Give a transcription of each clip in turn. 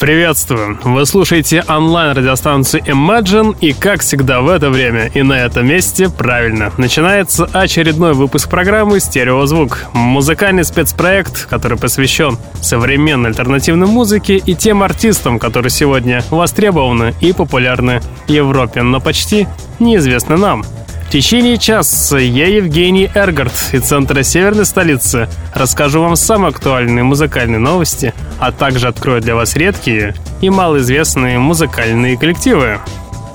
Приветствую! Вы слушаете онлайн-радиостанцию Imagine, и как всегда в это время и на этом месте, правильно, начинается очередной выпуск программы «Стереозвук». Музыкальный спецпроект, который посвящен современной альтернативной музыке и тем артистам, которые сегодня востребованы и популярны в Европе, но почти неизвестны нам – в течение часа я, Евгений Эргард, из центра северной столицы, расскажу вам самые актуальные музыкальные новости, а также открою для вас редкие и малоизвестные музыкальные коллективы.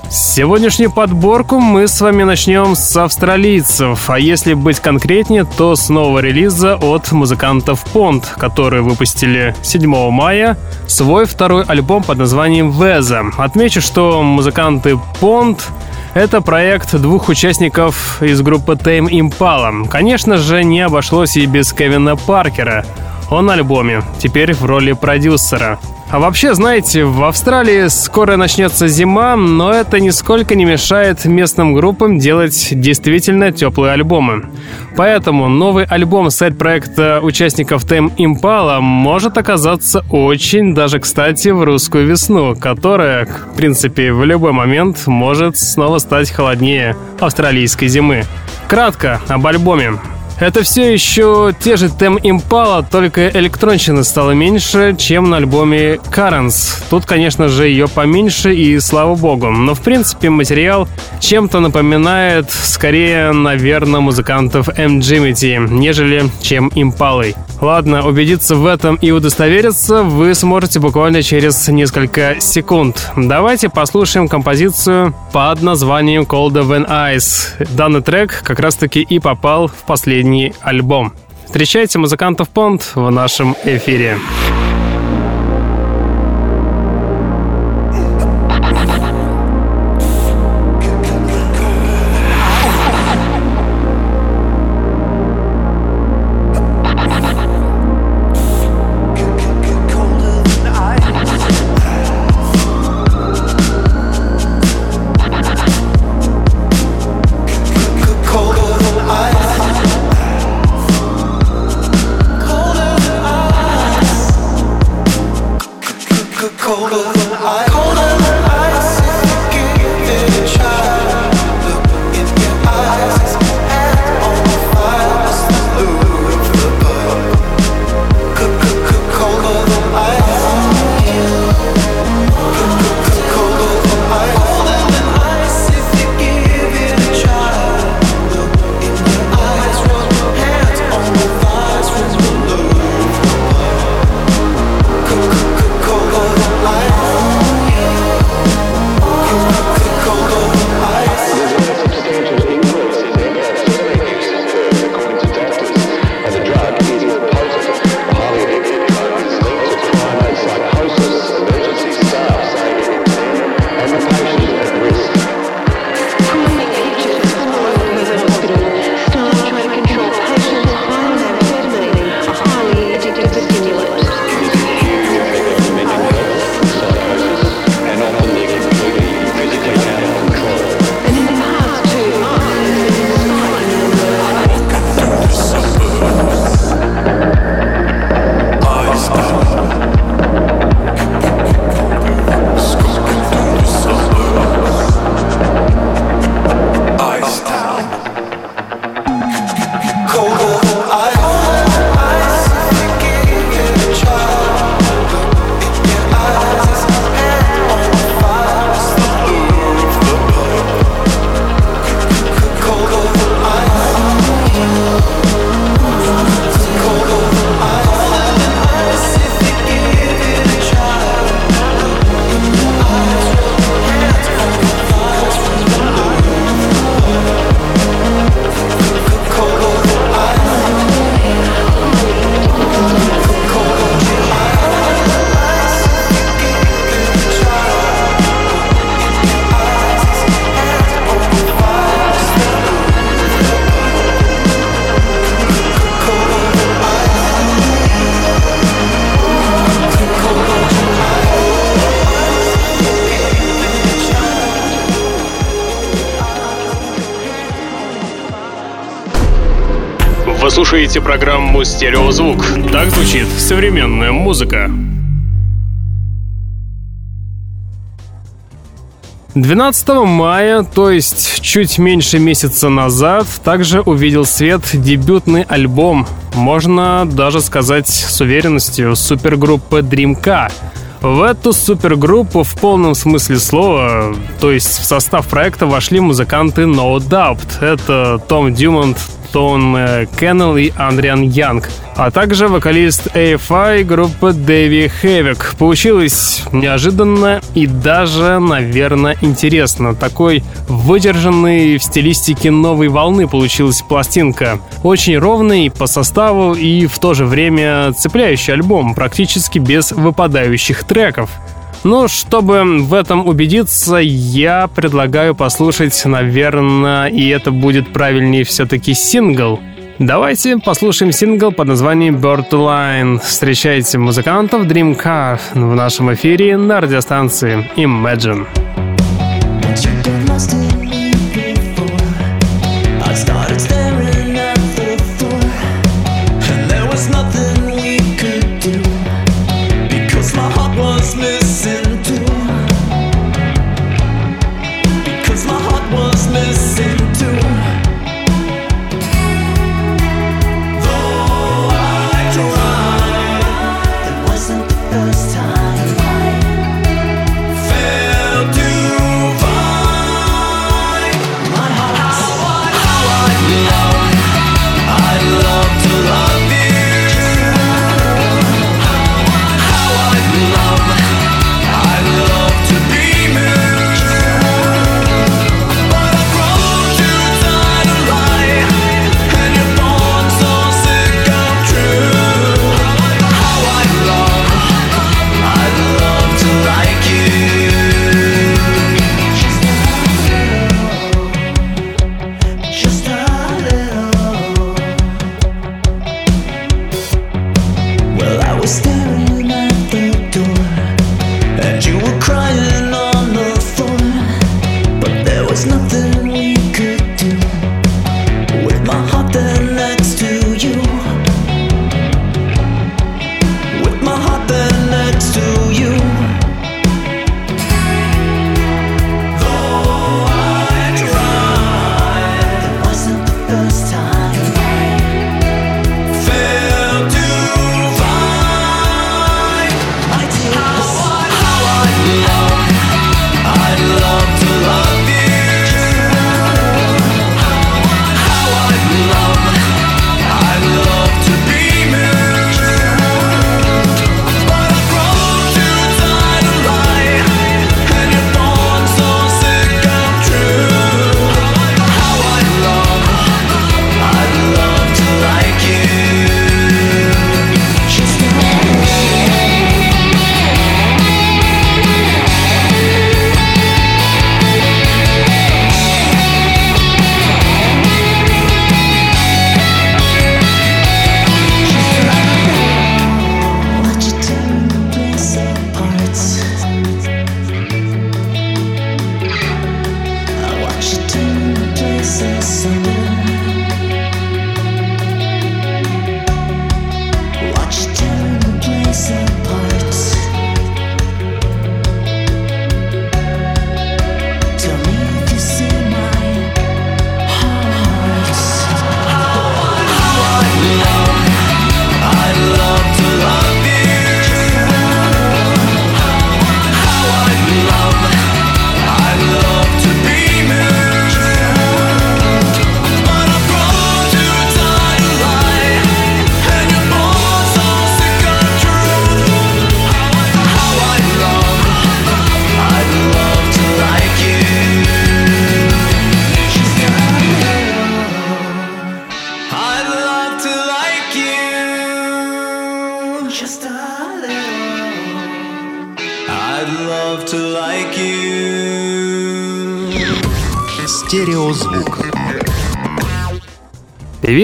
Сегодняшнюю подборку мы с вами начнем с австралийцев, а если быть конкретнее, то с нового релиза от музыкантов Pond, которые выпустили 7 мая свой второй альбом под названием «Веза». Отмечу, что музыканты Pond это проект двух участников из группы Tame Impala. Конечно же, не обошлось и без Кевина Паркера. Он на альбоме, теперь в роли продюсера. А вообще, знаете, в Австралии скоро начнется зима, но это нисколько не мешает местным группам делать действительно теплые альбомы. Поэтому новый альбом сайт-проекта участников Тем Impala может оказаться очень даже кстати в русскую весну, которая, в принципе, в любой момент может снова стать холоднее австралийской зимы. Кратко об альбоме. Это все еще те же Тем Импала, только электронщины стало меньше, чем на альбоме Currents. Тут, конечно же, ее поменьше, и слава богу. Но, в принципе, материал чем-то напоминает, скорее, наверное, музыкантов M. Jimity, нежели чем Импалой. Ладно, убедиться в этом и удостовериться вы сможете буквально через несколько секунд. Давайте послушаем композицию под названием Cold When Ice. Данный трек как раз-таки и попал в последний альбом. Встречайте музыкантов Понт в нашем эфире. Слушаете программу «Стереозвук». Так звучит современная музыка. 12 мая, то есть чуть меньше месяца назад, также увидел свет дебютный альбом, можно даже сказать с уверенностью, супергруппы Dreamka. В эту супергруппу в полном смысле слова, то есть в состав проекта вошли музыканты No Doubt. Это Том Дюмонт, Тон э, Кеннелл и Андриан Янг, а также вокалист AFI группы Дэви Хэвик. Получилось неожиданно и даже, наверное, интересно. Такой выдержанный в стилистике новой волны получилась пластинка. Очень ровный по составу и в то же время цепляющий альбом, практически без выпадающих треков. Ну, чтобы в этом убедиться, я предлагаю послушать, наверное, и это будет правильнее все-таки сингл. Давайте послушаем сингл под названием Bird Line. Встречайте музыкантов Dream Car в нашем эфире на радиостанции Imagine.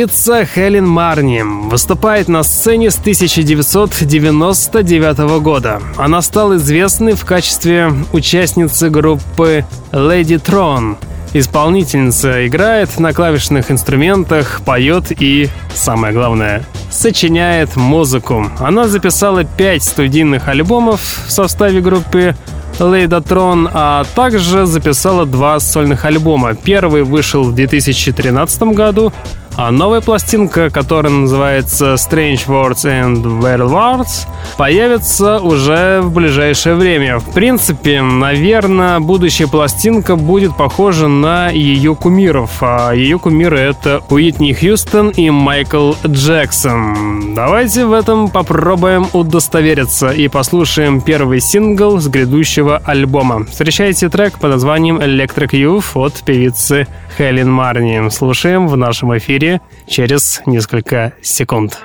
Певица Хелен Марни выступает на сцене с 1999 года. Она стала известной в качестве участницы группы Lady Tron. Исполнительница играет на клавишных инструментах, поет и, самое главное, сочиняет музыку. Она записала пять студийных альбомов в составе группы Лейдатрон, а также записала два сольных альбома. Первый вышел в 2013 году, а новая пластинка, которая называется Strange Words and Weird Words, появится уже в ближайшее время. В принципе, наверное, будущая пластинка будет похожа на ее кумиров. А ее кумиры — это Уитни Хьюстон и Майкл Джексон. Давайте в этом попробуем удостовериться и послушаем первый сингл с грядущего альбома. Встречайте трек под названием Electric Youth от певицы Хелен Марни. Слушаем в нашем эфире через несколько секунд.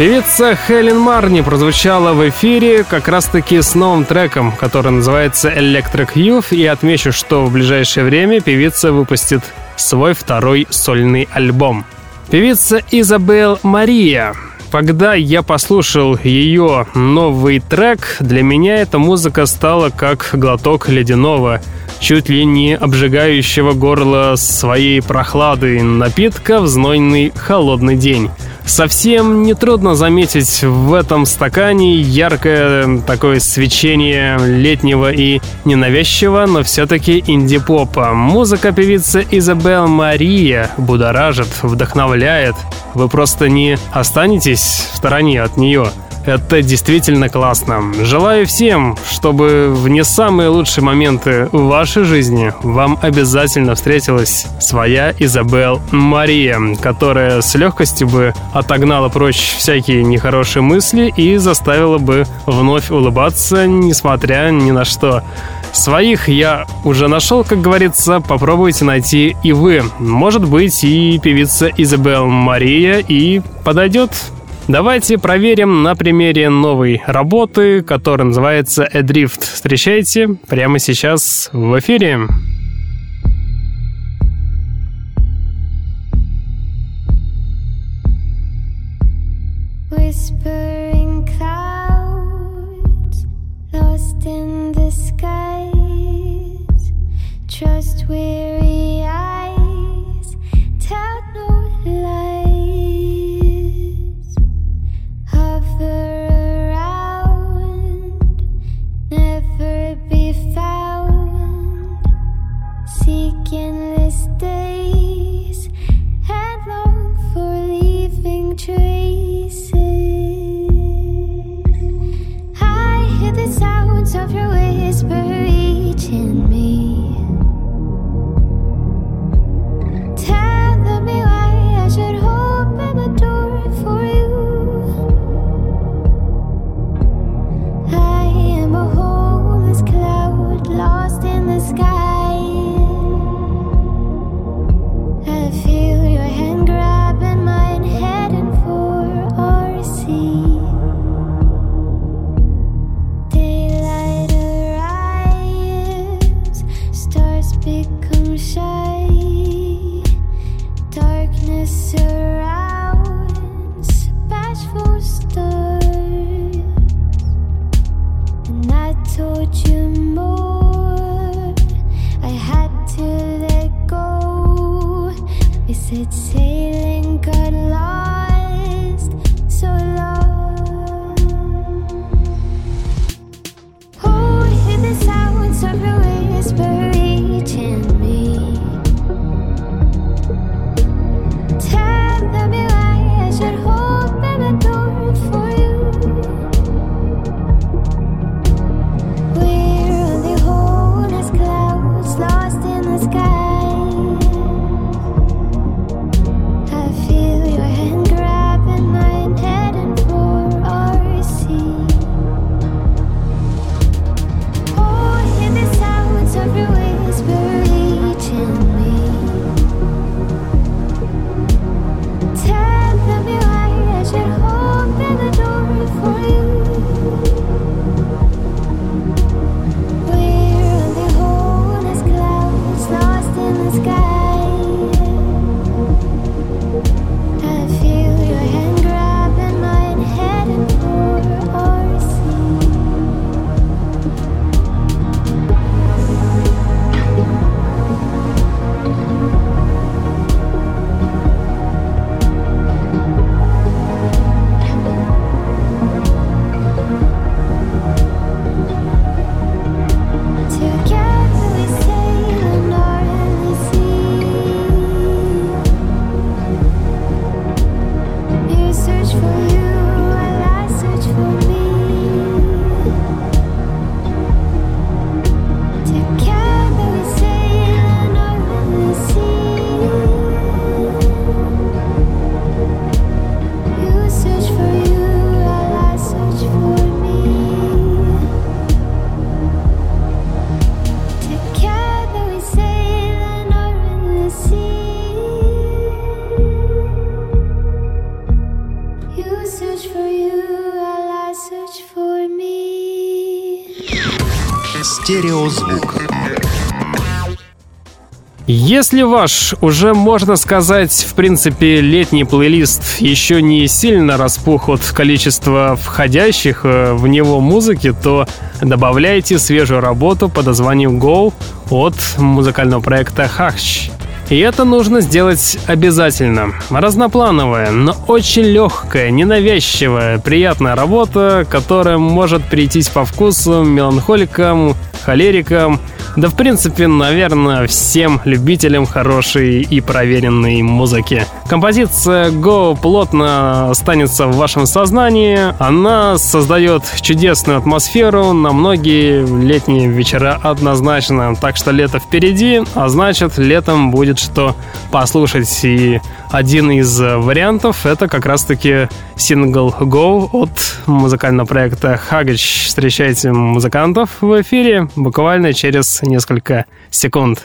Певица Хелен Марни прозвучала в эфире как раз-таки с новым треком, который называется Electric Youth, и отмечу, что в ближайшее время певица выпустит свой второй сольный альбом. Певица Изабел Мария. Когда я послушал ее новый трек, для меня эта музыка стала как глоток ледяного, чуть ли не обжигающего горло своей прохлады напитка в знойный холодный день. Совсем нетрудно заметить в этом стакане яркое такое свечение летнего и ненавязчивого, но все-таки инди-попа. Музыка певицы Изабел Мария будоражит, вдохновляет. Вы просто не останетесь в стороне от нее. Это действительно классно. Желаю всем, чтобы в не самые лучшие моменты вашей жизни вам обязательно встретилась своя Изабел Мария, которая с легкостью бы отогнала прочь всякие нехорошие мысли и заставила бы вновь улыбаться, несмотря ни на что. Своих я уже нашел, как говорится, попробуйте найти и вы. Может быть, и певица Изабел Мария и подойдет. Давайте проверим на примере новой работы, которая называется «Эдрифт». Встречайте прямо сейчас в эфире. Trust weary of your Если ваш уже, можно сказать, в принципе, летний плейлист еще не сильно распух от количества входящих э, в него музыки, то добавляйте свежую работу под названием Go от музыкального проекта Хахч. И это нужно сделать обязательно. Разноплановая, но очень легкая, ненавязчивая, приятная работа, которая может прийтись по вкусу меланхоликам, холерикам, да в принципе, наверное, всем любителям хорошей и проверенной музыки. Композиция Go плотно останется в вашем сознании. Она создает чудесную атмосферу на многие летние вечера однозначно. Так что лето впереди, а значит летом будет что послушать. И один из вариантов это как раз-таки сингл Go от музыкального проекта Хагич. Встречайте музыкантов в эфире. Буквально через несколько секунд.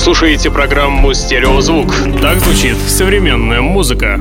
Слушаете программу «Стереозвук». Так звучит современная музыка.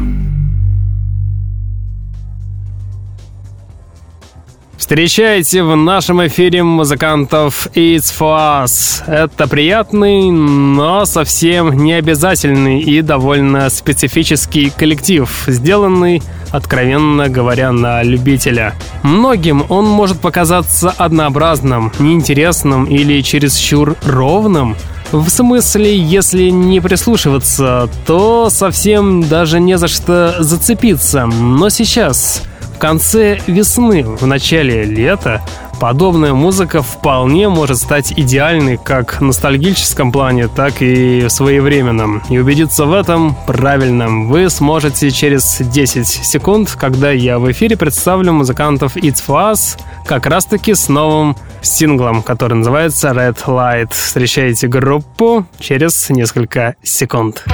Встречайте в нашем эфире музыкантов It's For Us. Это приятный, но совсем не обязательный и довольно специфический коллектив, сделанный, откровенно говоря, на любителя. Многим он может показаться однообразным, неинтересным или чересчур ровным – в смысле, если не прислушиваться, то совсем даже не за что зацепиться. Но сейчас, конце весны, в начале лета, подобная музыка вполне может стать идеальной как в ностальгическом плане, так и в своевременном. И убедиться в этом правильно вы сможете через 10 секунд, когда я в эфире представлю музыкантов It's For Us, как раз-таки с новым синглом, который называется Red Light. Встречайте группу через несколько секунд.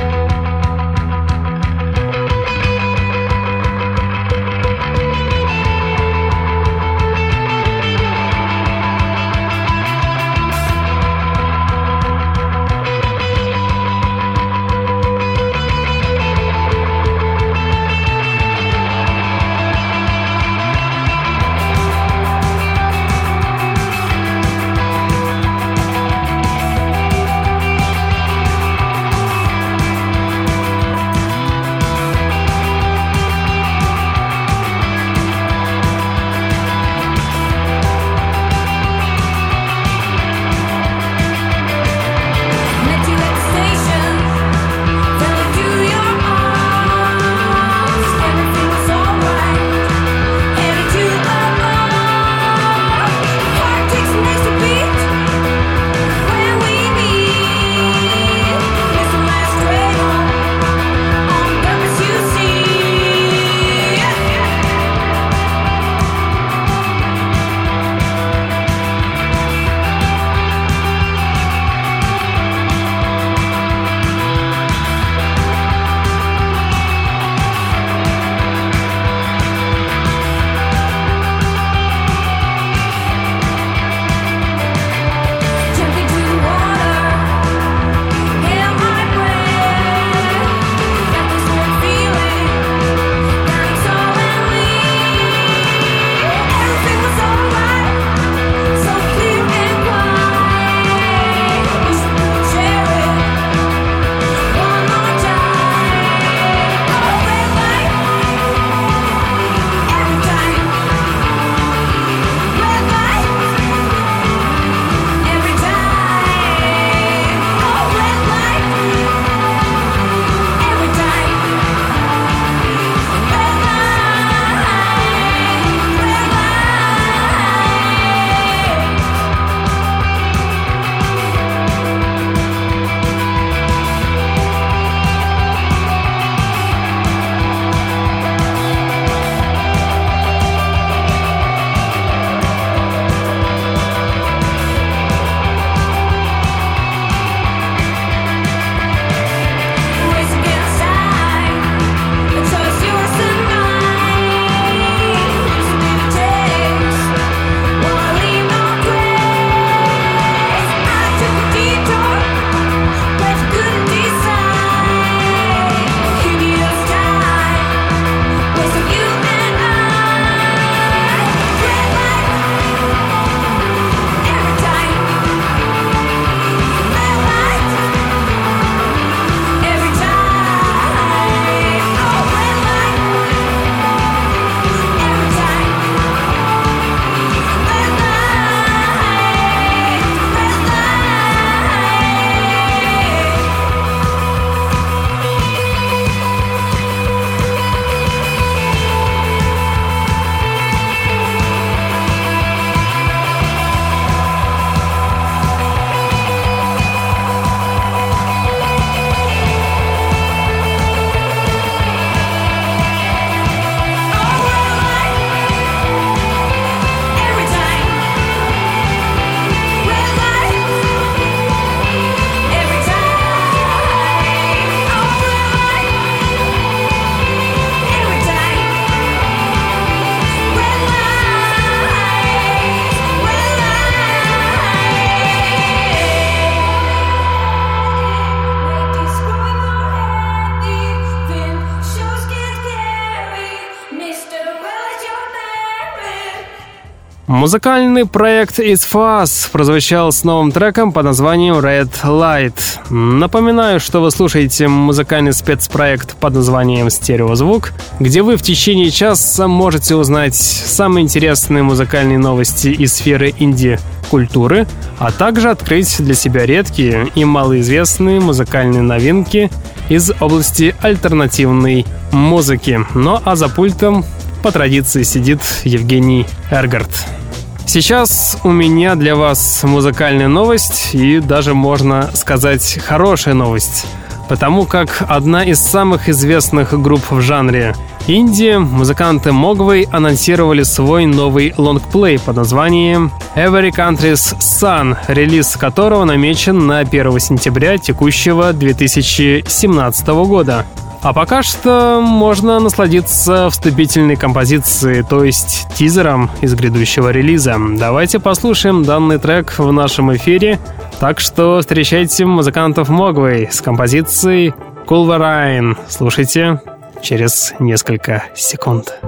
Музыкальный проект It's Fuzz прозвучал с новым треком под названием Red Light. Напоминаю, что вы слушаете музыкальный спецпроект под названием Стереозвук, где вы в течение часа можете узнать самые интересные музыкальные новости из сферы инди-культуры, а также открыть для себя редкие и малоизвестные музыкальные новинки из области альтернативной музыки. Ну а за пультом по традиции сидит Евгений Эргард. Сейчас у меня для вас музыкальная новость и даже можно сказать хорошая новость. Потому как одна из самых известных групп в жанре инди, музыканты Mogwai анонсировали свой новый лонгплей под названием Every Country's Sun, релиз которого намечен на 1 сентября текущего 2017 года. А пока что можно насладиться вступительной композицией, то есть тизером из грядущего релиза. Давайте послушаем данный трек в нашем эфире. Так что встречайте музыкантов Могвей с композицией Cool Слушайте через несколько секунд.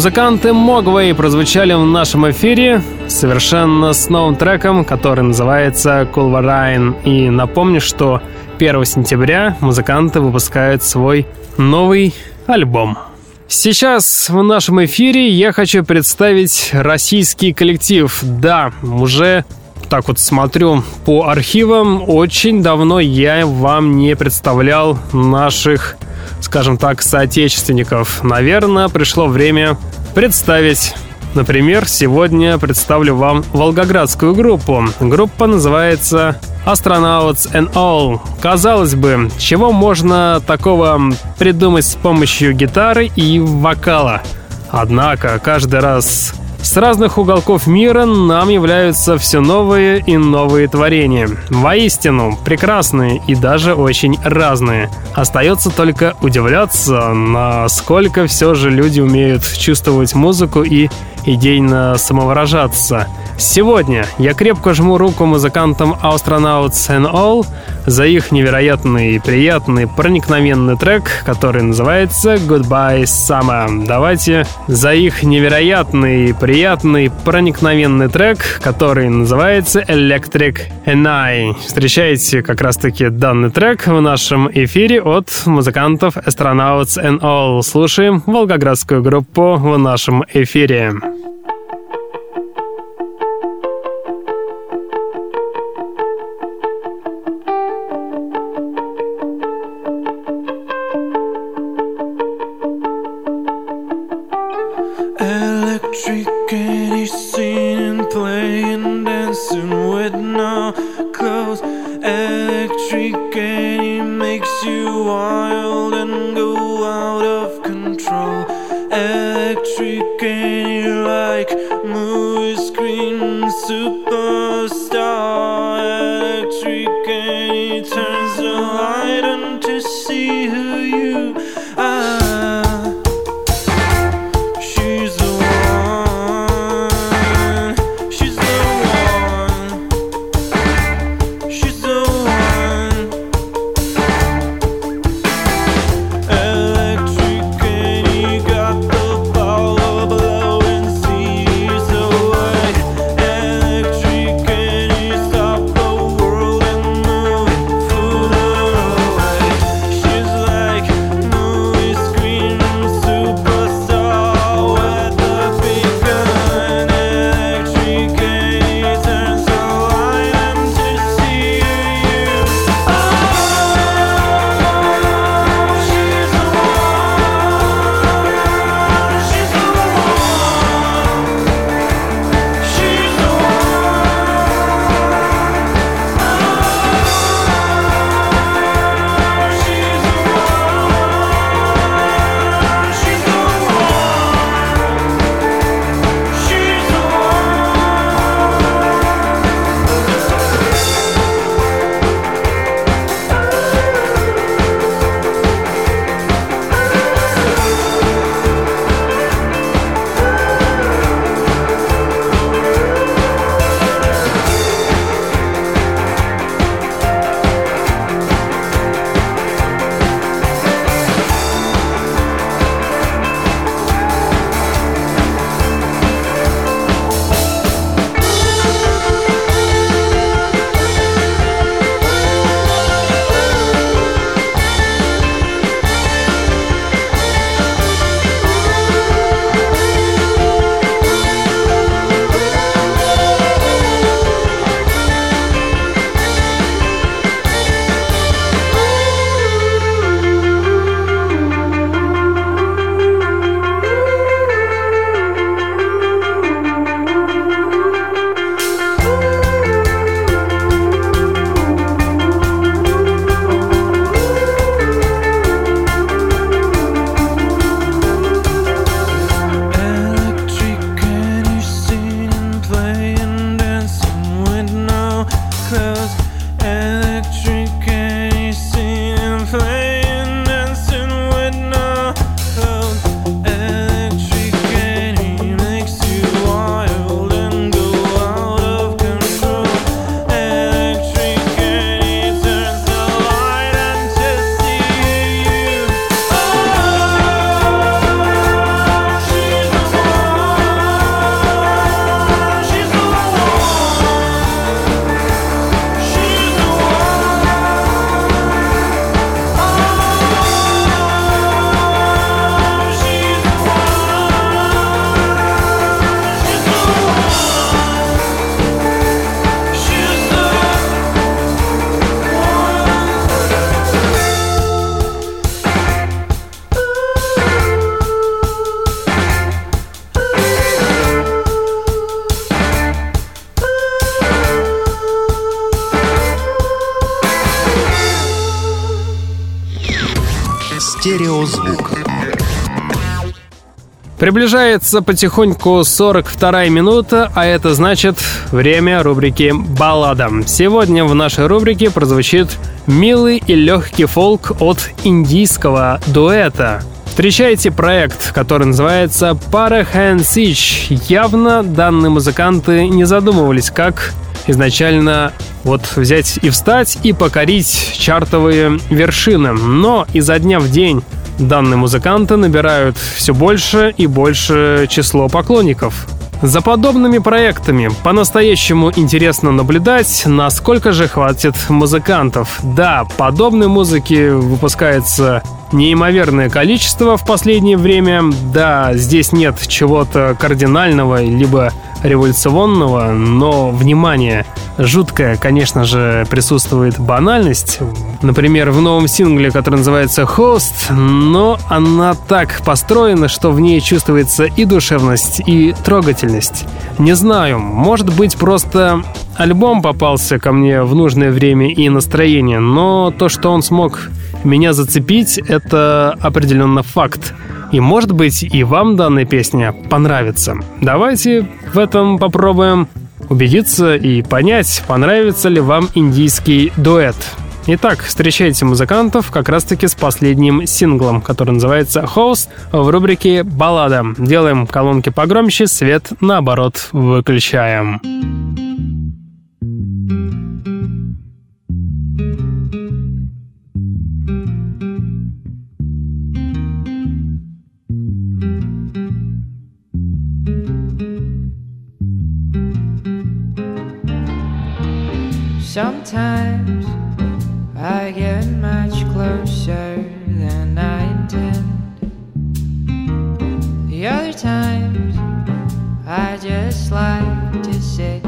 Музыканты Mogwai прозвучали в нашем эфире совершенно с новым треком, который называется Culvarine. И напомню, что 1 сентября музыканты выпускают свой новый альбом. Сейчас в нашем эфире я хочу представить российский коллектив. Да, уже так вот смотрю по архивам, очень давно я вам не представлял наших, скажем так, соотечественников. Наверное, пришло время представить Например, сегодня представлю вам волгоградскую группу. Группа называется Astronauts and All. Казалось бы, чего можно такого придумать с помощью гитары и вокала? Однако каждый раз с разных уголков мира нам являются все новые и новые творения. Воистину, прекрасные и даже очень разные. Остается только удивляться, насколько все же люди умеют чувствовать музыку и идейно самовыражаться. Сегодня я крепко жму руку музыкантам Astronauts and All за их невероятный, приятный, проникновенный трек, который называется Goodbye Summer. Давайте за их невероятный, приятный, проникновенный трек, который называется Electric and I. Встречайте как раз-таки данный трек в нашем эфире от музыкантов Astronauts and All. Слушаем волгоградскую группу в нашем эфире. Приближается потихоньку 42 минута, а это значит время рубрики «Баллада». Сегодня в нашей рубрике прозвучит милый и легкий фолк от индийского дуэта. Встречайте проект, который называется Parahan Sich. Явно данные музыканты не задумывались, как изначально вот взять и встать и покорить чартовые вершины. Но изо дня в день данные музыканты набирают все больше и больше число поклонников. За подобными проектами по-настоящему интересно наблюдать, насколько же хватит музыкантов. Да, подобной музыки выпускается неимоверное количество в последнее время. Да, здесь нет чего-то кардинального, либо революционного, но, внимание, жуткая, конечно же, присутствует банальность. Например, в новом сингле, который называется «Host», но она так построена, что в ней чувствуется и душевность, и трогательность. Не знаю, может быть, просто альбом попался ко мне в нужное время и настроение, но то, что он смог меня зацепить, это определенно факт. И может быть и вам данная песня понравится. Давайте в этом попробуем убедиться и понять, понравится ли вам индийский дуэт. Итак, встречайте музыкантов как раз-таки с последним синглом, который называется «Host» в рубрике «Баллада». Делаем колонки погромче, свет наоборот выключаем. Sometimes I get much closer than I intend. The other times I just like to sit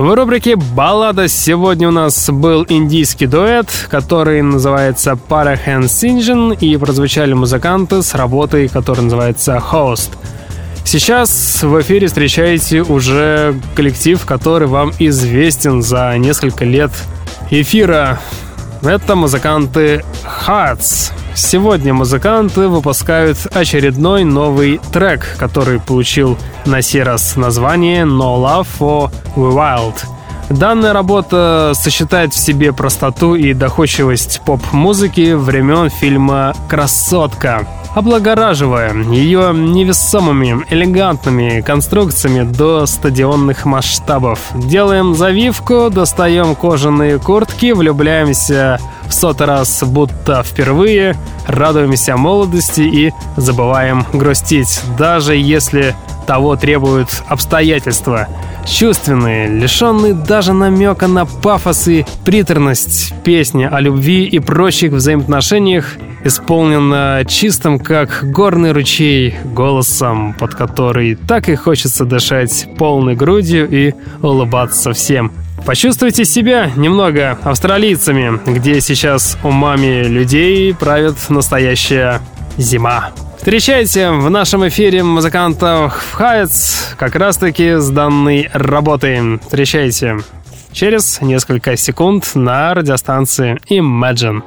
В рубрике «Баллада» сегодня у нас был индийский дуэт, который называется Parahan Sinjin, и прозвучали музыканты с работой, которая называется «Host». Сейчас в эфире встречаете уже коллектив, который вам известен за несколько лет эфира. Это музыканты Hearts. Сегодня музыканты выпускают очередной новый трек, который получил на сей раз название No Love for the Wild. Данная работа сочетает в себе простоту и доходчивость поп-музыки времен фильма «Красотка», облагораживая ее невесомыми, элегантными конструкциями до стадионных масштабов. Делаем завивку, достаем кожаные куртки, влюбляемся в сотый раз будто впервые, радуемся молодости и забываем грустить, даже если того требуют обстоятельства. Чувственные, лишенные даже намека на пафос и приторность песни о любви и прочих взаимоотношениях исполнена чистым, как горный ручей, голосом, под который так и хочется дышать полной грудью и улыбаться всем. Почувствуйте себя немного австралийцами, где сейчас умами людей правит настоящая зима. Встречайте в нашем эфире музыкантов Хайтс как раз-таки с данной работой. Встречайте через несколько секунд на радиостанции Imagine.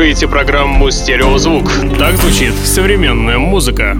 Слушаете программу «Стереозвук». Так звучит современная музыка.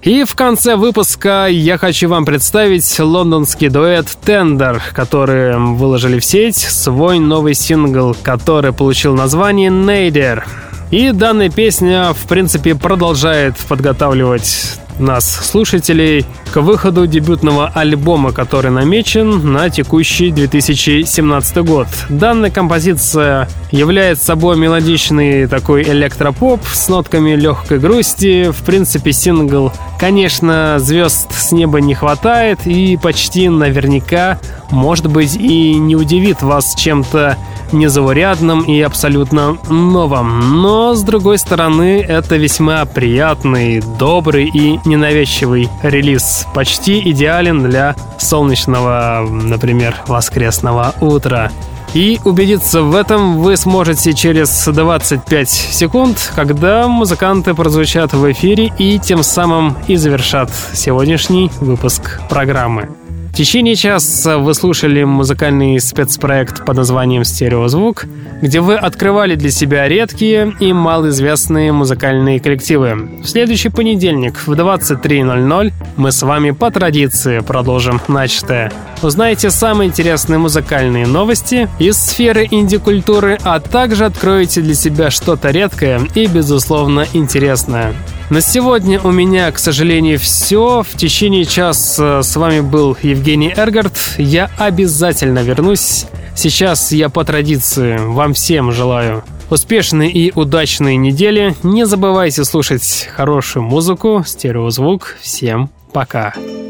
И в конце выпуска я хочу вам представить лондонский дуэт Tender, которые выложили в сеть свой новый сингл, который получил название Nader. И данная песня, в принципе, продолжает подготавливать нас, слушателей, к выходу дебютного альбома, который намечен на текущий 2017 год. Данная композиция является собой мелодичный такой электропоп с нотками легкой грусти. В принципе, сингл, конечно, звезд с неба не хватает и почти наверняка, может быть, и не удивит вас чем-то незаурядным и абсолютно новым. Но, с другой стороны, это весьма приятный, добрый и ненавязчивый релиз. Почти идеален для солнечного, например, воскресного утра. И убедиться в этом вы сможете через 25 секунд, когда музыканты прозвучат в эфире и тем самым и завершат сегодняшний выпуск программы. В течение часа вы слушали музыкальный спецпроект под названием «Стереозвук», где вы открывали для себя редкие и малоизвестные музыкальные коллективы. В следующий понедельник в 23.00 мы с вами по традиции продолжим начатое. Узнаете самые интересные музыкальные новости из сферы инди-культуры, а также откроете для себя что-то редкое и, безусловно, интересное. На сегодня у меня, к сожалению, все. В течение часа с вами был Евгений Эргард. Я обязательно вернусь. Сейчас я по традиции вам всем желаю успешной и удачной недели. Не забывайте слушать хорошую музыку, стереозвук. Всем пока. Imagine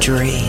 dream.